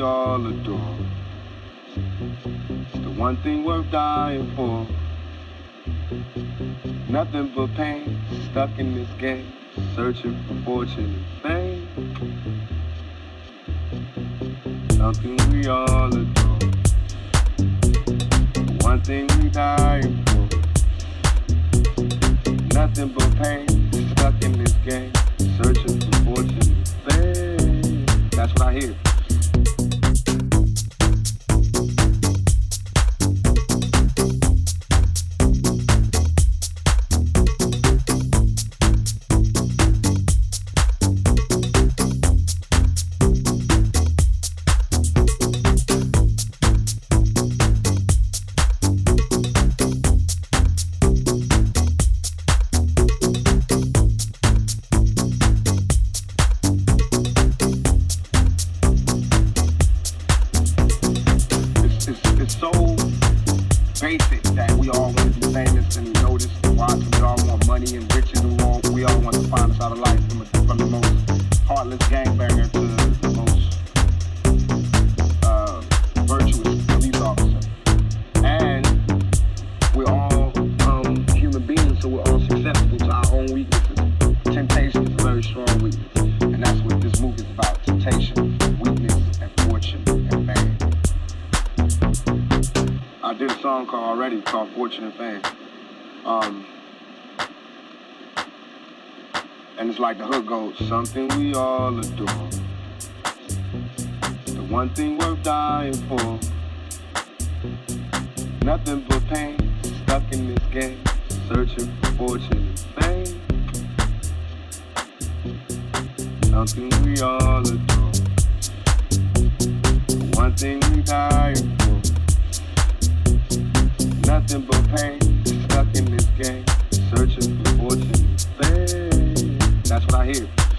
all adore. The one thing worth dying for. Nothing but pain, stuck in this game, searching for fortune and fame. Something we all adore. The one thing we dying for. Nothing but pain, stuck in this game, searching for fortune and fame. That's what I hear. Goes, something we all adore. The one thing worth dying for. Nothing but pain, stuck in this game, searching for fortune and fame. Something we all adore. The one thing we dying for. Nothing but pain, stuck in this game, searching for fortune and fame. That's what I hear.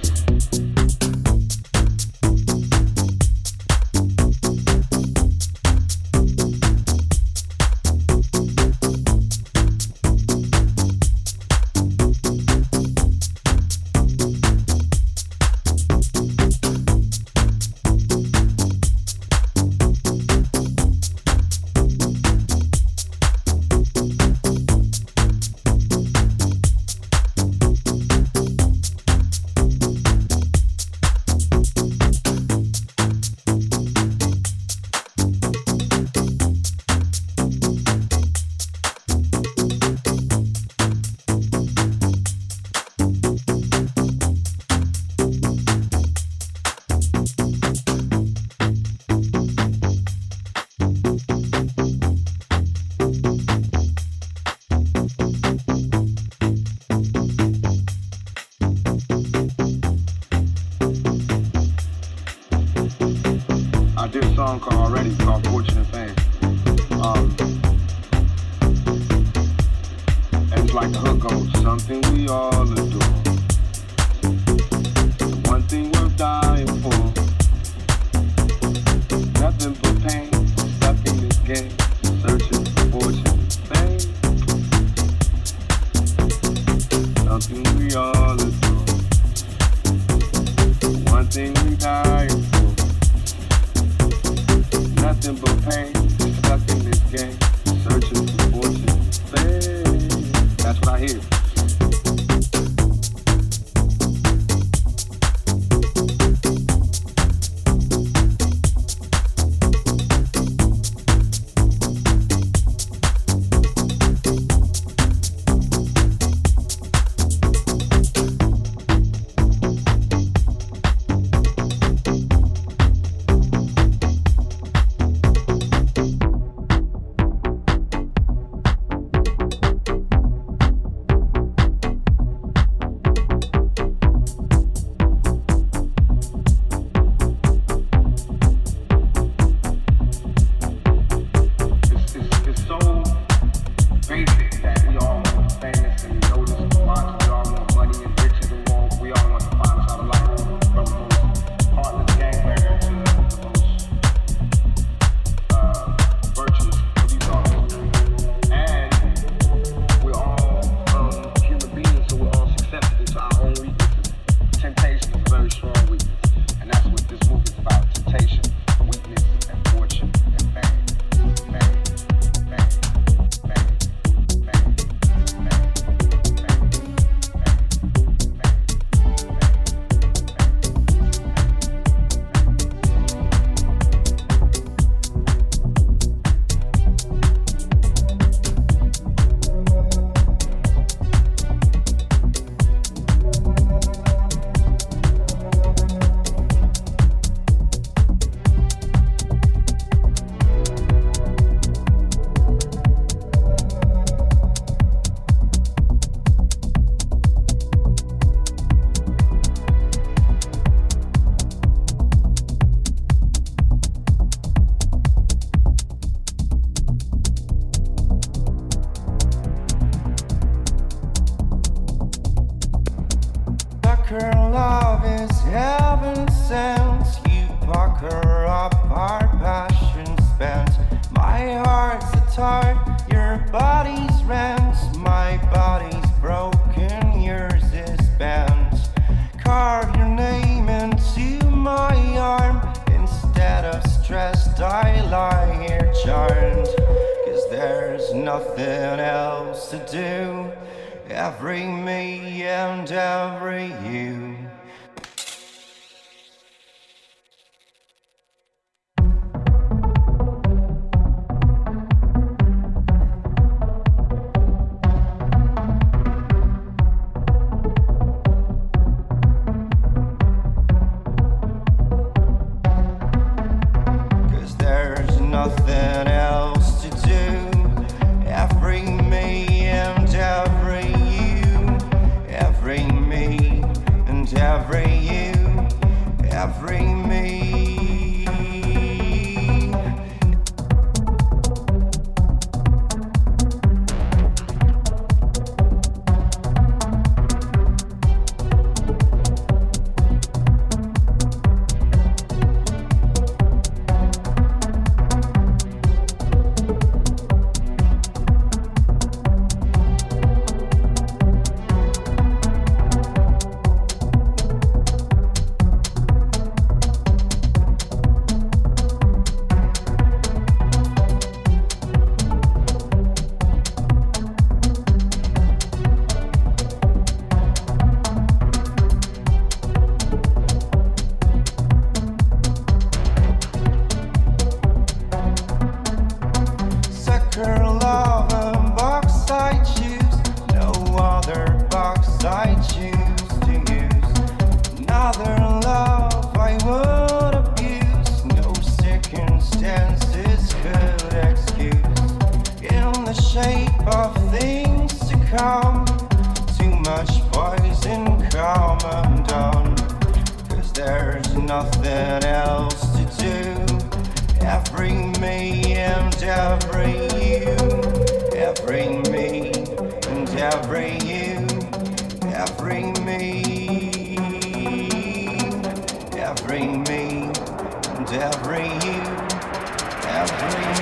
Thank you.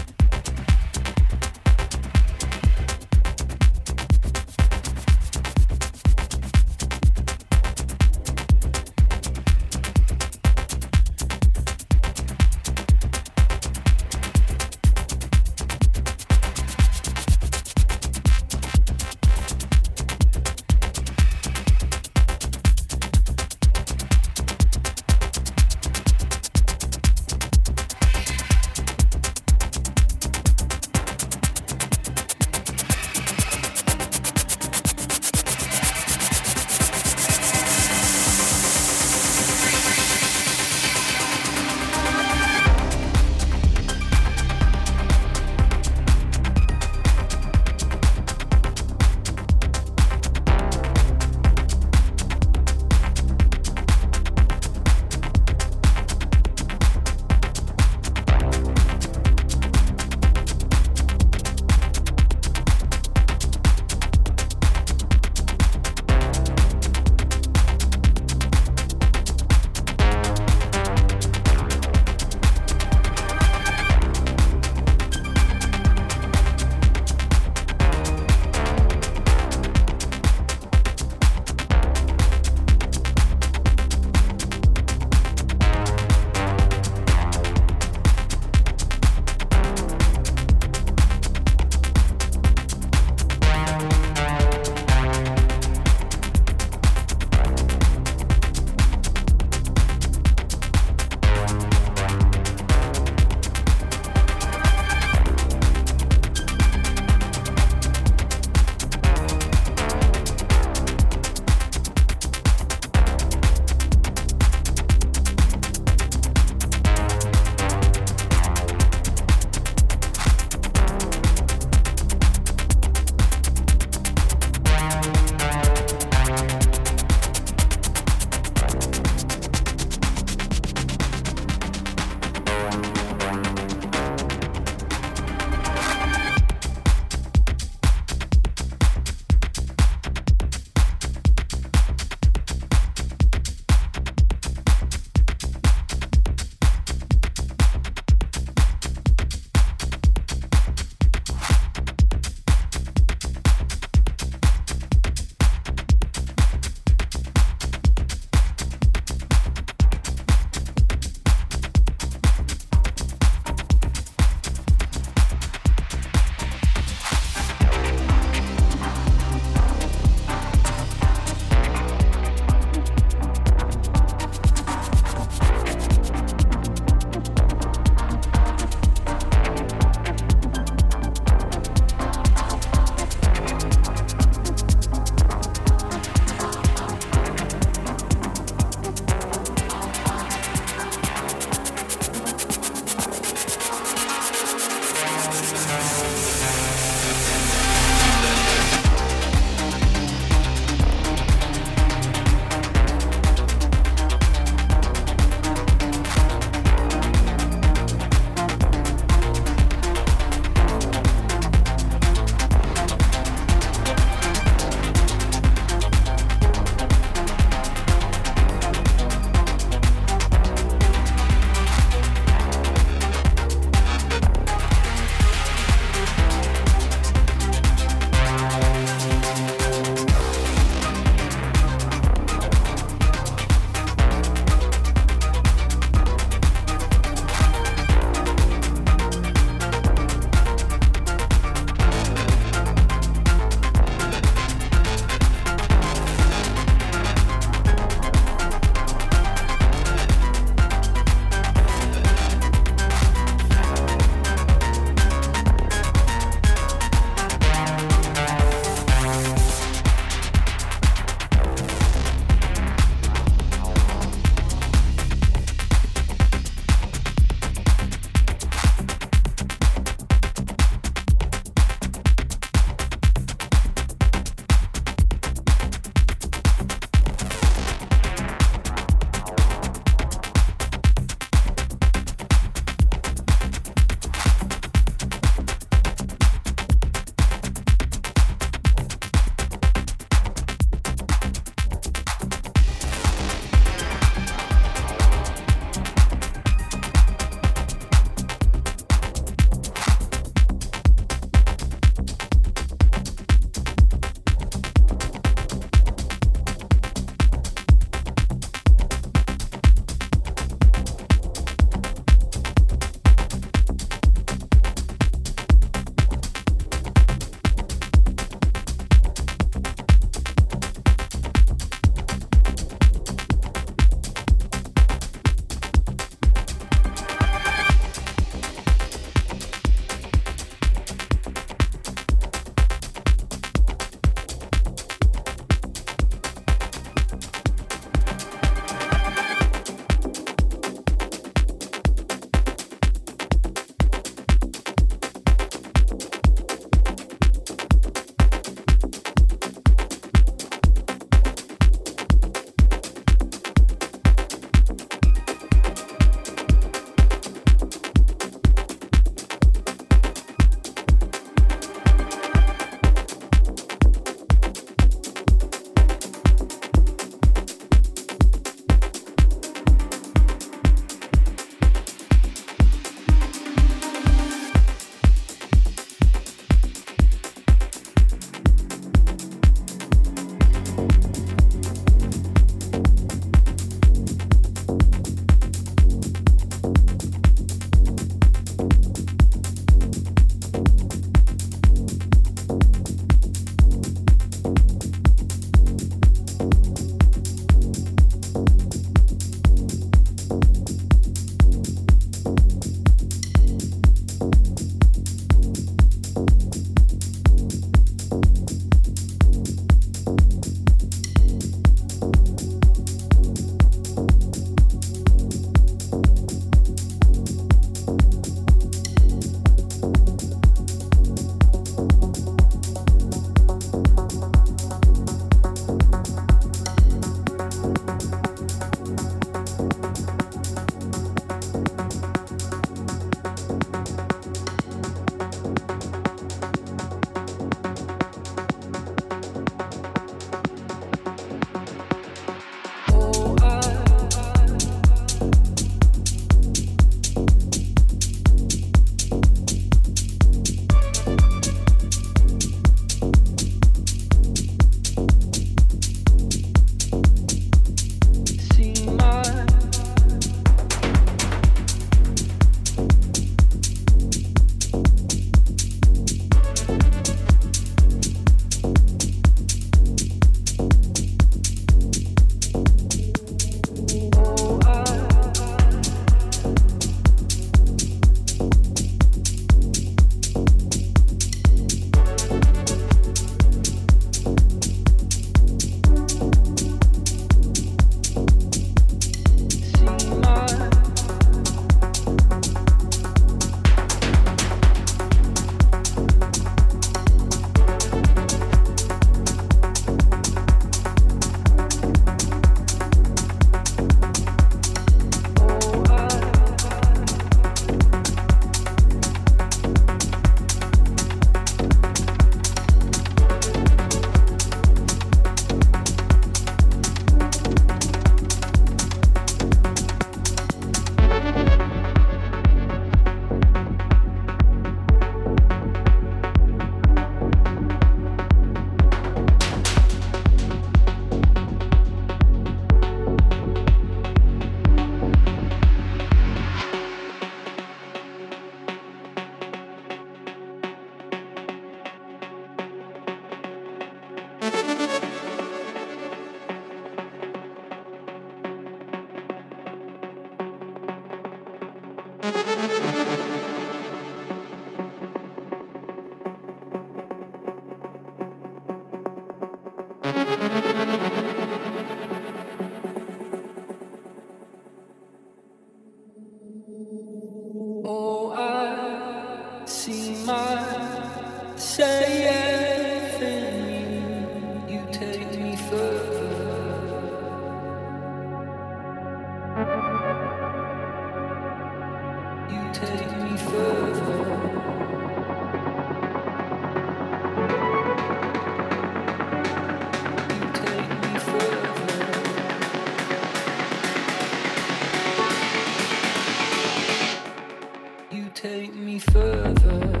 further.